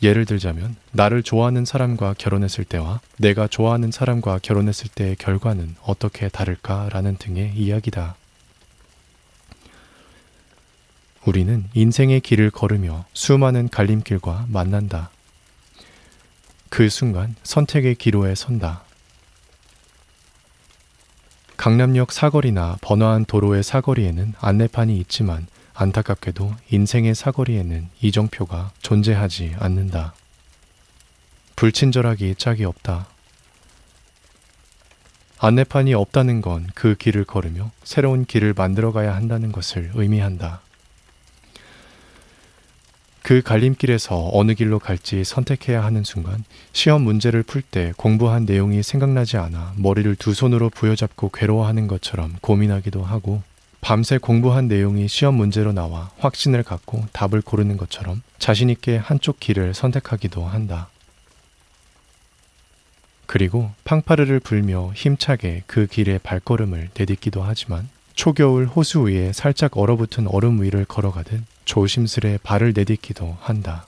예를 들자면 나를 좋아하는 사람과 결혼했을 때와 내가 좋아하는 사람과 결혼했을 때의 결과는 어떻게 다를까라는 등의 이야기다. 우리는 인생의 길을 걸으며 수많은 갈림길과 만난다. 그 순간 선택의 기로에 선다. 강남역 사거리나 번화한 도로의 사거리에는 안내판이 있지만 안타깝게도 인생의 사거리에는 이정표가 존재하지 않는다. 불친절하기 짝이 없다. 안내판이 없다는 건 그 길을 걸으며 새로운 길을 만들어 가야 한다는 것을 의미한다. 그 갈림길에서 어느 길로 갈지 선택해야 하는 순간 시험 문제를 풀 때 공부한 내용이 생각나지 않아 머리를 두 손으로 부여잡고 괴로워하는 것처럼 고민하기도 하고 밤새 공부한 내용이 시험 문제로 나와 확신을 갖고 답을 고르는 것처럼 자신있게 한쪽 길을 선택하기도 한다. 그리고 팡파르를 불며 힘차게 그 길의 발걸음을 내딛기도 하지만 초겨울 호수 위에 살짝 얼어붙은 얼음 위를 걸어가듯 조심스레 발을 내딛기도 한다.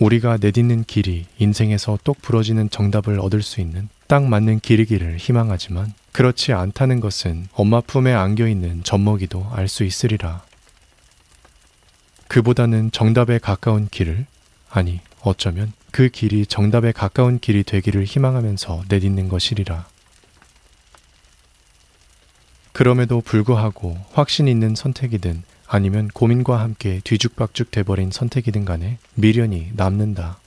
우리가 내딛는 길이 인생에서 똑 부러지는 정답을 얻을 수 있는 딱 맞는 길이기를 희망하지만 그렇지 않다는 것은 엄마 품에 안겨 있는 젖먹이도 알 수 있으리라. 그보다는 정답에 가까운 길을, 아니, 어쩌면 그 길이 정답에 가까운 길이 되기를 희망하면서 내딛는 것이리라. 그럼에도 불구하고 확신 있는 선택이든 아니면 고민과 함께 뒤죽박죽 돼버린 선택이든 간에 미련이 남는다.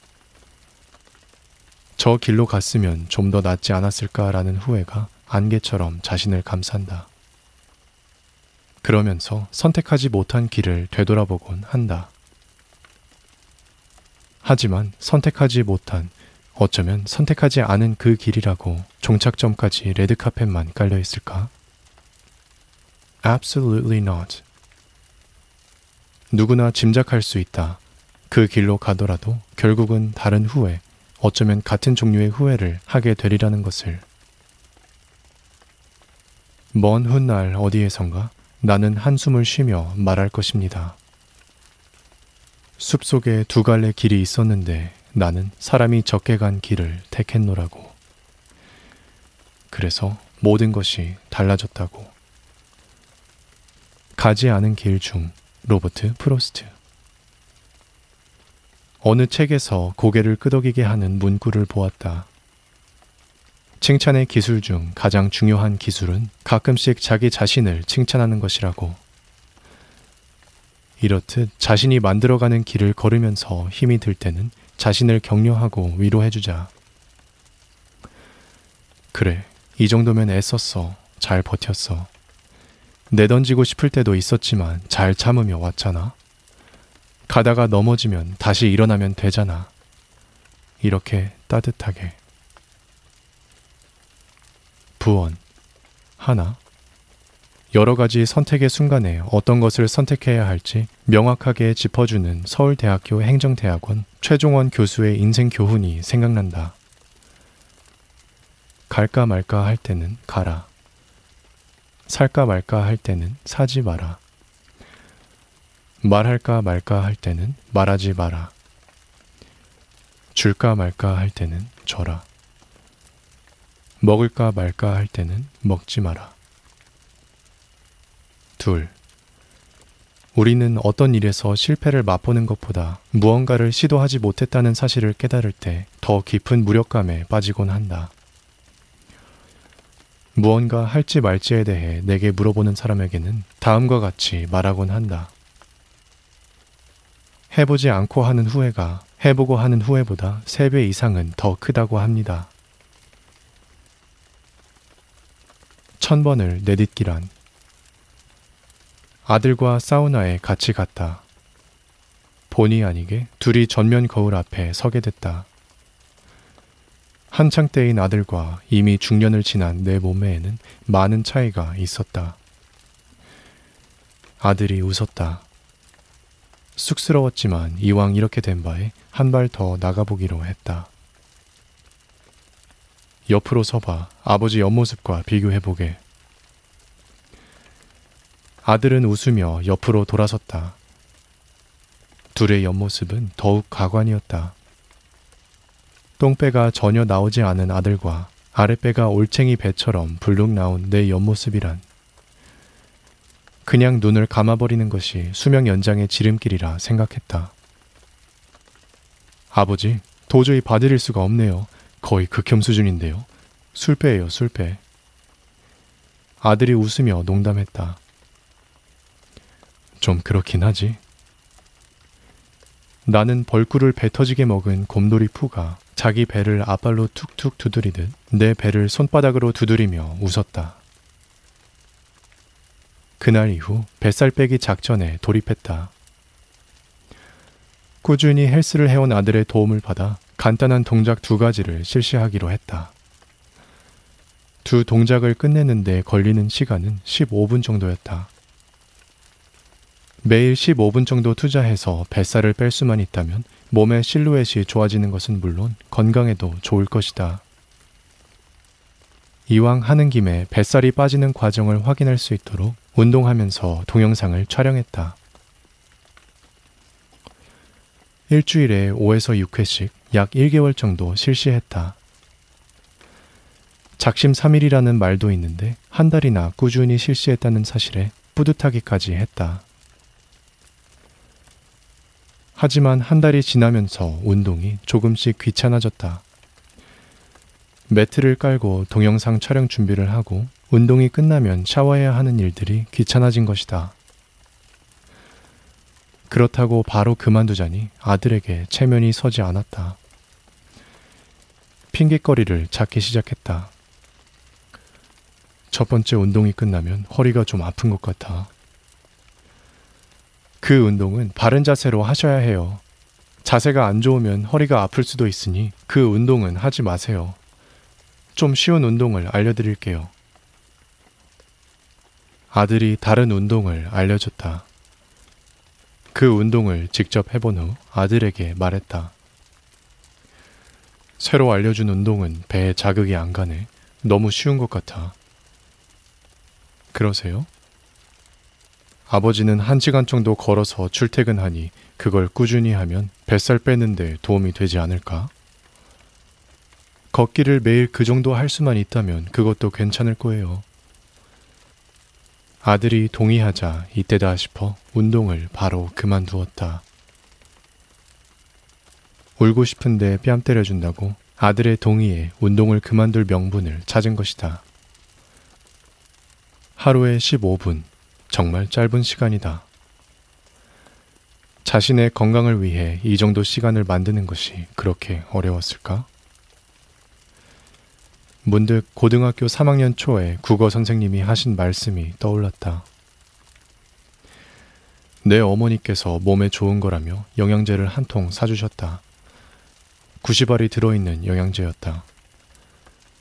저 길로 갔으면 좀 더 낫지 않았을까라는 후회가 안개처럼 자신을 감싼다. 그러면서 선택하지 못한 길을 되돌아보곤 한다. 하지만 선택하지 못한 어쩌면 선택하지 않은 그 길이라고 종착점까지 레드카펫만 깔려 있을까? Absolutely not. 누구나 짐작할 수 있다. 그 길로 가더라도 결국은 다른 후회, 어쩌면 같은 종류의 후회를 하게 되리라는 것을. 먼 훗날 어디에선가 나는 한숨을 쉬며 말할 것입니다. 숲 속에 두 갈래 길이 있었는데 나는 사람이 적게 간 길을 택했노라고. 그래서 모든 것이 달라졌다고. 가지 않은 길 중 로버트 프로스트 어느 책에서 고개를 끄덕이게 하는 문구를 보았다. 칭찬의 기술 중 가장 중요한 기술은 가끔씩 자기 자신을 칭찬하는 것이라고. 이렇듯 자신이 만들어가는 길을 걸으면서 힘이 들 때는 자신을 격려하고 위로해주자. 그래, 이 정도면 애썼어. 잘 버텼어. 내던지고 싶을 때도 있었지만 잘 참으며 왔잖아. 가다가 넘어지면 다시 일어나면 되잖아. 이렇게 따뜻하게. 부원. 하나. 여러 가지 선택의 순간에 어떤 것을 선택해야 할지 명확하게 짚어주는 서울대학교 행정대학원 최종원 교수의 인생 교훈이 생각난다. 갈까 말까 할 때는 가라. 살까 말까 할 때는 사지 마라. 말할까 말까 할 때는 말하지 마라. 줄까 말까 할 때는 줘라. 먹을까 말까 할 때는 먹지 마라. 둘. 우리는 어떤 일에서 실패를 맛보는 것보다 무언가를 시도하지 못했다는 사실을 깨달을 때 더 깊은 무력감에 빠지곤 한다. 무언가 할지 말지에 대해 내게 물어보는 사람에게는 다음과 같이 말하곤 한다. 해보지 않고 하는 후회가 해보고 하는 후회보다 3배 이상은 더 크다고 합니다. 천 번을 내딛기란 아들과 사우나에 같이 갔다. 본의 아니게 둘이 전면 거울 앞에 서게 됐다. 한창 때인 아들과 이미 중년을 지난 내 몸매에는 많은 차이가 있었다. 아들이 웃었다. 쑥스러웠지만 이왕 이렇게 된 바에 한 발 더 나가보기로 했다. 옆으로 서봐 아버지 옆모습과 비교해보게. 아들은 웃으며 옆으로 돌아섰다. 둘의 옆모습은 더욱 가관이었다. 똥배가 전혀 나오지 않은 아들과 아랫배가 올챙이 배처럼 불룩 나온 내 옆모습이란 그냥 눈을 감아버리는 것이 수명 연장의 지름길이라 생각했다. 아버지, 도저히 봐드릴 수가 없네요. 거의 극혐 수준인데요. 술배예요, 술배. 아들이 웃으며 농담했다. 좀 그렇긴 하지. 나는 벌꿀을 배 터지게 먹은 곰돌이 푸가 자기 배를 앞발로 툭툭 두드리듯 내 배를 손바닥으로 두드리며 웃었다. 그날 이후 뱃살 빼기 작전에 돌입했다. 꾸준히 헬스를 해온 아들의 도움을 받아 간단한 동작 두 가지를 실시하기로 했다. 두 동작을 끝내는데 걸리는 시간은 15분 정도였다. 매일 15분 정도 투자해서 뱃살을 뺄 수만 있다면 몸의 실루엣이 좋아지는 것은 물론 건강에도 좋을 것이다. 이왕 하는 김에 뱃살이 빠지는 과정을 확인할 수 있도록 운동하면서 동영상을 촬영했다. 일주일에 5에서 6회씩 약 1개월 정도 실시했다. 작심 3일이라는 말도 있는데 한 달이나 꾸준히 실시했다는 사실에 뿌듯하기까지 했다. 하지만 한 달이 지나면서 운동이 조금씩 귀찮아졌다. 매트를 깔고 동영상 촬영 준비를 하고 운동이 끝나면 샤워해야 하는 일들이 귀찮아진 것이다. 그렇다고 바로 그만두자니 아들에게 체면이 서지 않았다. 핑계거리를 찾기 시작했다. 첫 번째 운동이 끝나면 허리가 좀 아픈 것 같아. 그 운동은 바른 자세로 하셔야 해요. 자세가 안 좋으면 허리가 아플 수도 있으니 그 운동은 하지 마세요. 좀 쉬운 운동을 알려드릴게요. 아들이 다른 운동을 알려줬다. 그 운동을 직접 해본 후 아들에게 말했다. 새로 알려준 운동은 배에 자극이 안 가네. 너무 쉬운 것 같아. 그러세요? 아버지는 한 시간 정도 걸어서 출퇴근하니 그걸 꾸준히 하면 뱃살 빼는데 도움이 되지 않을까? 걷기를 매일 그 정도 할 수만 있다면 그것도 괜찮을 거예요. 아들이 동의하자 이때다 싶어 운동을 바로 그만두었다. 울고 싶은데 뺨 때려준다고 아들의 동의에 운동을 그만둘 명분을 찾은 것이다. 하루에 15분, 정말 짧은 시간이다. 자신의 건강을 위해 이 정도 시간을 만드는 것이 그렇게 어려웠을까? 문득 고등학교 3학년 초에 국어 선생님이 하신 말씀이 떠올랐다. 내 어머니께서 몸에 좋은 거라며 영양제를 한 통 사주셨다. 90알이 들어있는 영양제였다.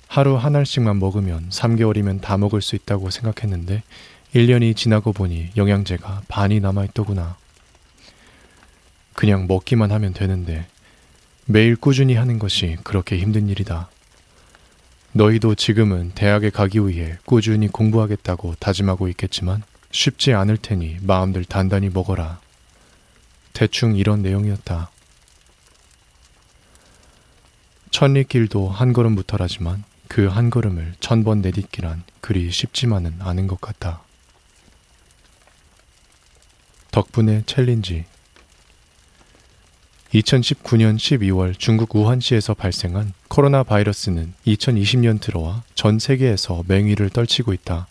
하루 한 알씩만 먹으면 3개월이면 다 먹을 수 있다고 생각했는데 1년이 지나고 보니 영양제가 반이 남아있더구나. 그냥 먹기만 하면 되는데 매일 꾸준히 하는 것이 그렇게 힘든 일이다. 너희도 지금은 대학에 가기 위해 꾸준히 공부하겠다고 다짐하고 있겠지만 쉽지 않을 테니 마음들 단단히 먹어라. 대충 이런 내용이었다. 천리길도 한 걸음부터라지만 그 한 걸음을 천 번 내딛기란 그리 쉽지만은 않은 것 같다. 덕분에 챌린지 2019년 12월 중국 우한시에서 발생한 코로나 바이러스는 2020년 들어와 전 세계에서 맹위를 떨치고 있다.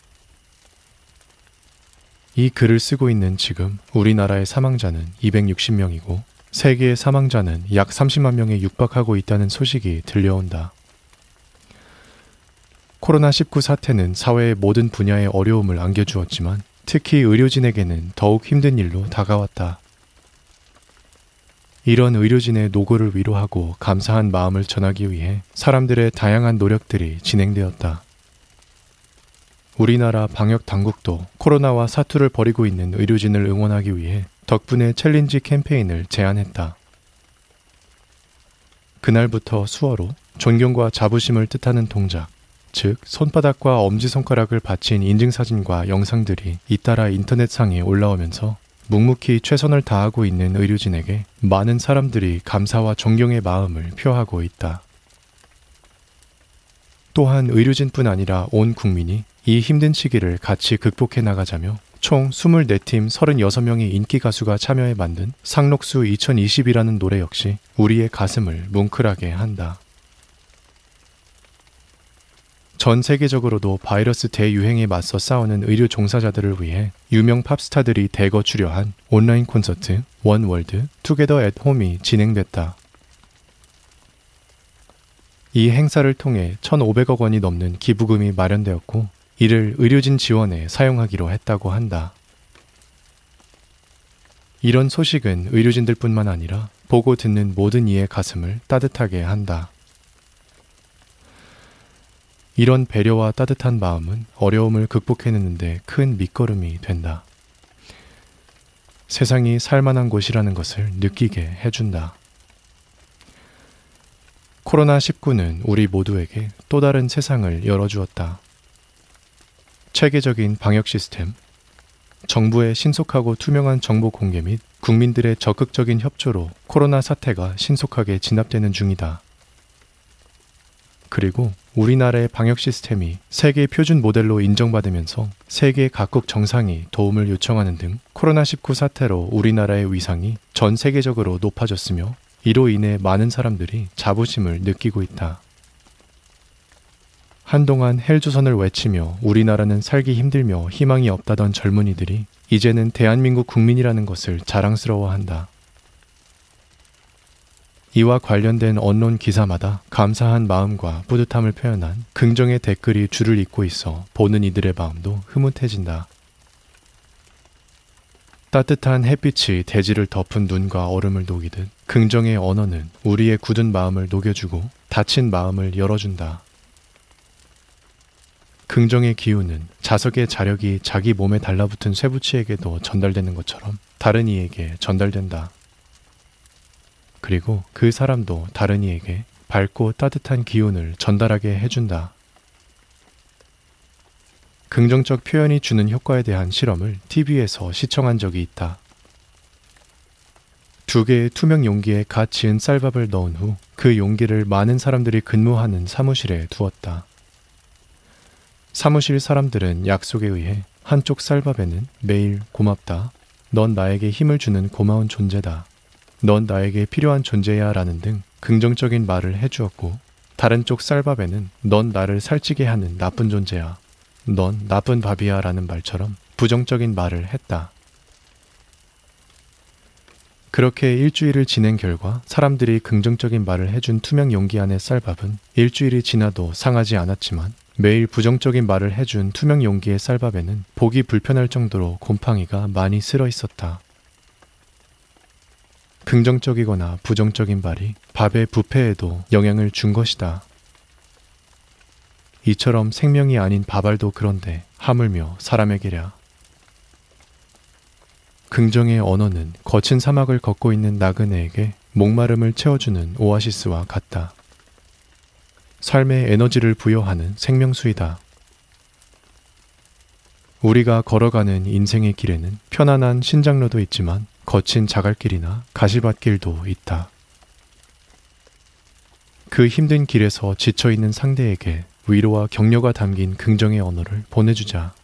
이 글을 쓰고 있는 지금 우리나라의 사망자는 260명이고 세계의 사망자는 약 30만 명에 육박하고 있다는 소식이 들려온다. 코로나19 사태는 사회의 모든 분야에 어려움을 안겨주었지만 특히 의료진에게는 더욱 힘든 일로 다가왔다. 이런 의료진의 노고를 위로하고 감사한 마음을 전하기 위해 사람들의 다양한 노력들이 진행되었다. 우리나라 방역 당국도 코로나와 사투를 벌이고 있는 의료진을 응원하기 위해 덕분에 challenge 캠페인을 제안했다. 그날부터 수어로 존경과 자부심을 뜻하는 동작, 즉 손바닥과 엄지손가락을 받친 인증사진과 영상들이 잇따라 인터넷상에 올라오면서 묵묵히 최선을 다하고 있는 의료진에게 많은 사람들이 감사와 존경의 마음을 표하고 있다. 또한 의료진뿐 아니라 온 국민이 이 힘든 시기를 같이 극복해 나가자며 총 24팀 36명의 인기 가수가 참여해 만든 상록수 2020이라는 노래 역시 우리의 가슴을 뭉클하게 한다. 전 세계적으로도 바이러스 대유행에 맞서 싸우는 의료 종사자들을 위해 유명 팝스타들이 대거 출연한 온라인 콘서트 One World Together at Home이 진행됐다. 이 행사를 통해 1,500억 원이 넘는 기부금이 마련되었고 이를 의료진 지원에 사용하기로 했다고 한다. 이런 소식은 의료진들뿐만 아니라 보고 듣는 모든 이의 가슴을 따뜻하게 한다. 이런 배려와 따뜻한 마음은 어려움을 극복해내는데 큰 밑거름이 된다. 세상이 살만한 곳이라는 것을 느끼게 해준다. 코로나19는 우리 모두에게 또 다른 세상을 열어주었다. 체계적인 방역 시스템, 정부의 신속하고 투명한 정보 공개 및 국민들의 적극적인 협조로 코로나 사태가 신속하게 진압되는 중이다. 그리고 우리나라의 방역 시스템이 세계 표준 모델로 인정받으면서 세계 각국 정상이 도움을 요청하는 등 코로나19 사태로 우리나라의 위상이 전 세계적으로 높아졌으며 이로 인해 많은 사람들이 자부심을 느끼고 있다. 한동안 헬조선을 외치며 우리나라는 살기 힘들며 희망이 없다던 젊은이들이 이제는 대한민국 국민이라는 것을 자랑스러워한다. 이와 관련된 언론 기사마다 감사한 마음과 뿌듯함을 표현한 긍정의 댓글이 줄을 잇고 있어 보는 이들의 마음도 흐뭇해진다. 따뜻한 햇빛이 대지를 덮은 눈과 얼음을 녹이듯 긍정의 언어는 우리의 굳은 마음을 녹여주고 다친 마음을 열어준다. 긍정의 기운은 자석의 자력이 자기 몸에 달라붙은 쇠붙이에게도 전달되는 것처럼 다른 이에게 전달된다. 그리고 그 사람도 다른 이에게 밝고 따뜻한 기운을 전달하게 해준다. 긍정적 표현이 주는 효과에 대한 실험을 TV에서 시청한 적이 있다. 두 개의 투명 용기에 갓 지은 쌀밥을 넣은 후 그 용기를 많은 사람들이 근무하는 사무실에 두었다. 사무실 사람들은 약속에 의해 한쪽 쌀밥에는 매일 고맙다. 넌 나에게 힘을 주는 고마운 존재다. 넌 나에게 필요한 존재야 라는 등 긍정적인 말을 해주었고 다른 쪽 쌀밥에는 넌 나를 살찌게 하는 나쁜 존재야. 넌 나쁜 밥이야 라는 말처럼 부정적인 말을 했다. 그렇게 일주일을 지낸 결과 사람들이 긍정적인 말을 해준 투명 용기 안의 쌀밥은 일주일이 지나도 상하지 않았지만 매일 부정적인 말을 해준 투명 용기의 쌀밥에는 보기 불편할 정도로 곰팡이가 많이 쓸어 있었다. 긍정적이거나 부정적인 말이 밥의 부패에도 영향을 준 것이다. 이처럼 생명이 아닌 밥알도 그런데 하물며 사람에게랴. 긍정의 언어는 거친 사막을 걷고 있는 나그네에게 목마름을 채워주는 오아시스와 같다. 삶의 에너지를 부여하는 생명수이다. 우리가 걸어가는 인생의 길에는 편안한 신장로도 있지만 거친 자갈길이나 가시밭길도 있다. 그 힘든 길에서 지쳐 있는 상대에게 위로와 격려가 담긴 긍정의 언어를 보내주자.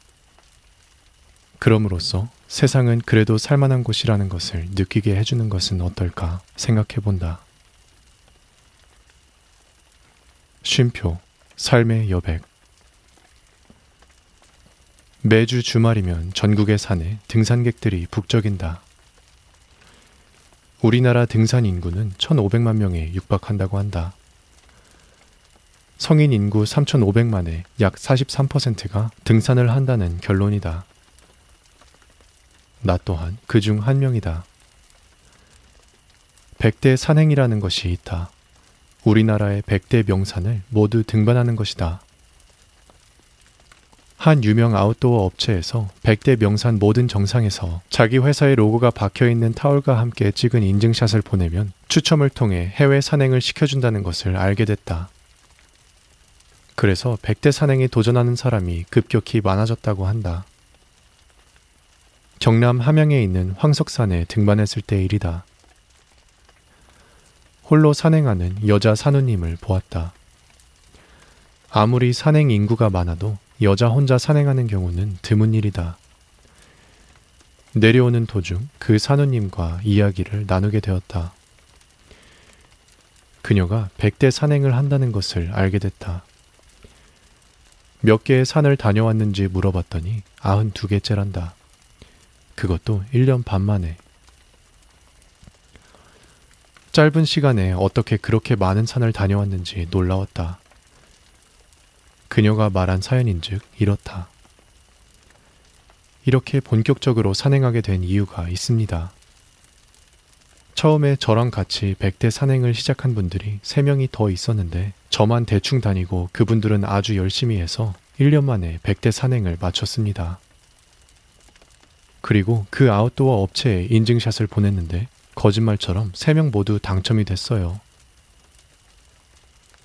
그럼으로써 세상은 그래도 살만한 곳이라는 것을 느끼게 해주는 것은 어떨까 생각해 본다. 쉼표, 삶의 여백. 매주 주말이면 전국의 산에 등산객들이 북적인다. 우리나라 등산 인구는 1,500만 명에 육박한다고 한다. 성인 인구 3,500만의 약 43%가 등산을 한다는 결론이다. 나 또한 그 중 한 명이다. 백대 산행이라는 것이 있다. 우리나라의 백대 명산을 모두 등반하는 것이다. 한 유명 아웃도어 업체에서 백대 명산 모든 정상에서 자기 회사의 로고가 박혀 있는 타올과 함께 찍은 인증샷을 보내면 추첨을 통해 해외 산행을 시켜준다는 것을 알게 됐다. 그래서 백대 산행에 도전하는 사람이 급격히 많아졌다고 한다. 경남 함양에 있는 황석산에 등반했을 때의 일이다. 홀로 산행하는 여자 산우님을 보았다. 아무리 산행 인구가 많아도 여자 혼자 산행하는 경우는 드문 일이다. 내려오는 도중 그 산우님과 이야기를 나누게 되었다. 그녀가 백대 산행을 한다는 것을 알게 됐다. 몇 개의 산을 다녀왔는지 물어봤더니 아흔 두 개째란다. 그것도 1년 반 만에. 짧은 시간에 어떻게 그렇게 많은 산을 다녀왔는지 놀라웠다. 그녀가 말한 사연인 즉 이렇다. 이렇게 본격적으로 산행하게 된 이유가 있습니다. 처음에 저랑 같이 백대 산행을 시작한 분들이 3명이 더 있었는데 저만 대충 다니고 그분들은 아주 열심히 해서 1년 만에 백대 산행을 마쳤습니다. 그리고 그 아웃도어 업체에 인증샷을 보냈는데 거짓말처럼 3명 모두 당첨이 됐어요.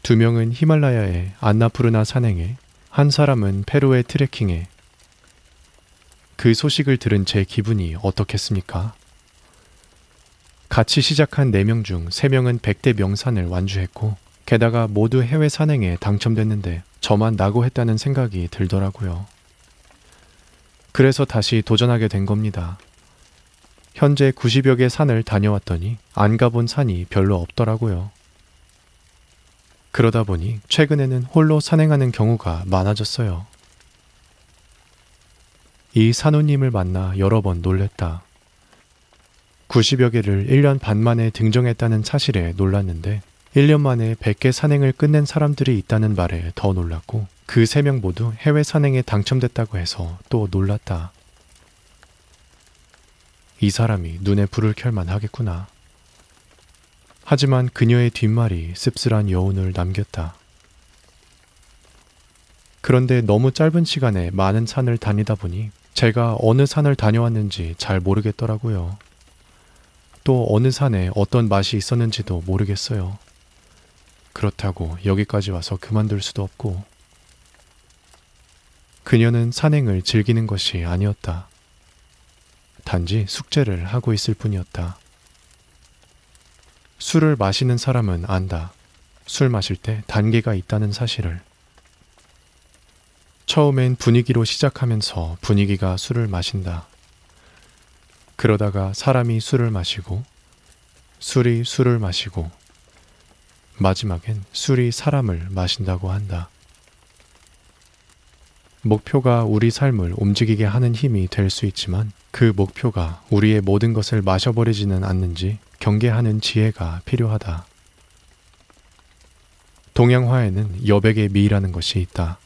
두 명은 히말라야의 안나푸르나 산행에, 한 사람은 페루의 트레킹에. 그 소식을 들은 제 기분이 어떻겠습니까? 같이 시작한 4명 중 3명은 100대 명산을 완주했고, 게다가 모두 해외 산행에 당첨됐는데 저만 나고 했다는 생각이 들더라고요. 그래서 다시 도전하게 된 겁니다. 현재 90여 개 산을 다녀왔더니 안 가본 산이 별로 없더라고요. 그러다 보니 최근에는 홀로 산행하는 경우가 많아졌어요. 이 산호님을 만나 여러 번 놀랬다. 90여 개를 1년 반 만에 등정했다는 사실에 놀랐는데 1년 만에 100개 산행을 끝낸 사람들이 있다는 말에 더 놀랐고 그 3명 모두 해외 산행에 당첨됐다고 해서 또 놀랐다. 이 사람이 눈에 불을 켤만 하겠구나. 하지만 그녀의 뒷말이 씁쓸한 여운을 남겼다. 그런데 너무 짧은 시간에 많은 산을 다니다 보니 제가 어느 산을 다녀왔는지 잘 모르겠더라고요. 또 어느 산에 어떤 맛이 있었는지도 모르겠어요. 그렇다고 여기까지 와서 그만둘 수도 없고. 그녀는 산행을 즐기는 것이 아니었다. 단지 숙제를 하고 있을 뿐이었다. 술을 마시는 사람은 안다. 술 마실 때 단계가 있다는 사실을. 처음엔 분위기로 시작하면서 분위기가 술을 마신다. 그러다가 사람이 술을 마시고, 술이 술을 마시고, 마지막엔 술이 사람을 마신다고 한다. 목표가 우리 삶을 움직이게 하는 힘이 될 수 있지만 그 목표가 우리의 모든 것을 마셔버리지는 않는지 경계하는 지혜가 필요하다. 동양화에는 여백의 미라는 것이 있다.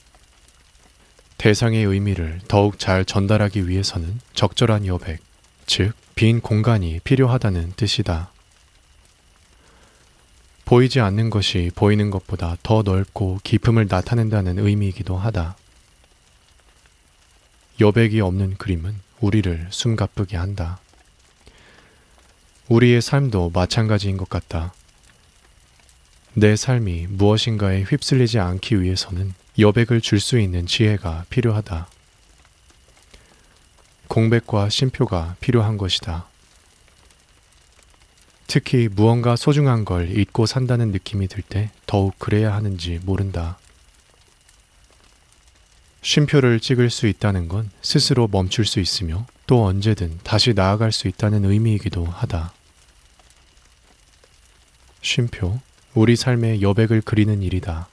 대상의 의미를 더욱 잘 전달하기 위해서는 적절한 여백, 즉, 빈 공간이 필요하다는 뜻이다. 보이지 않는 것이 보이는 것보다 더 넓고 깊음을 나타낸다는 의미이기도 하다. 여백이 없는 그림은 우리를 숨가쁘게 한다. 우리의 삶도 마찬가지인 것 같다. 내 삶이 무엇인가에 휩쓸리지 않기 위해서는 여백을 줄 수 있는 지혜가 필요하다. 공백과 심표가 필요한 것이다. 특히 무언가 소중한 걸 잊고 산다는 느낌이 들 때 더욱 그래야 하는지 모른다. 쉼표를 찍을 수 있다는 건 스스로 멈출 수 있으며 또 언제든 다시 나아갈 수 있다는 의미이기도 하다. 쉼표, 우리 삶의 여백을 그리는 일이다.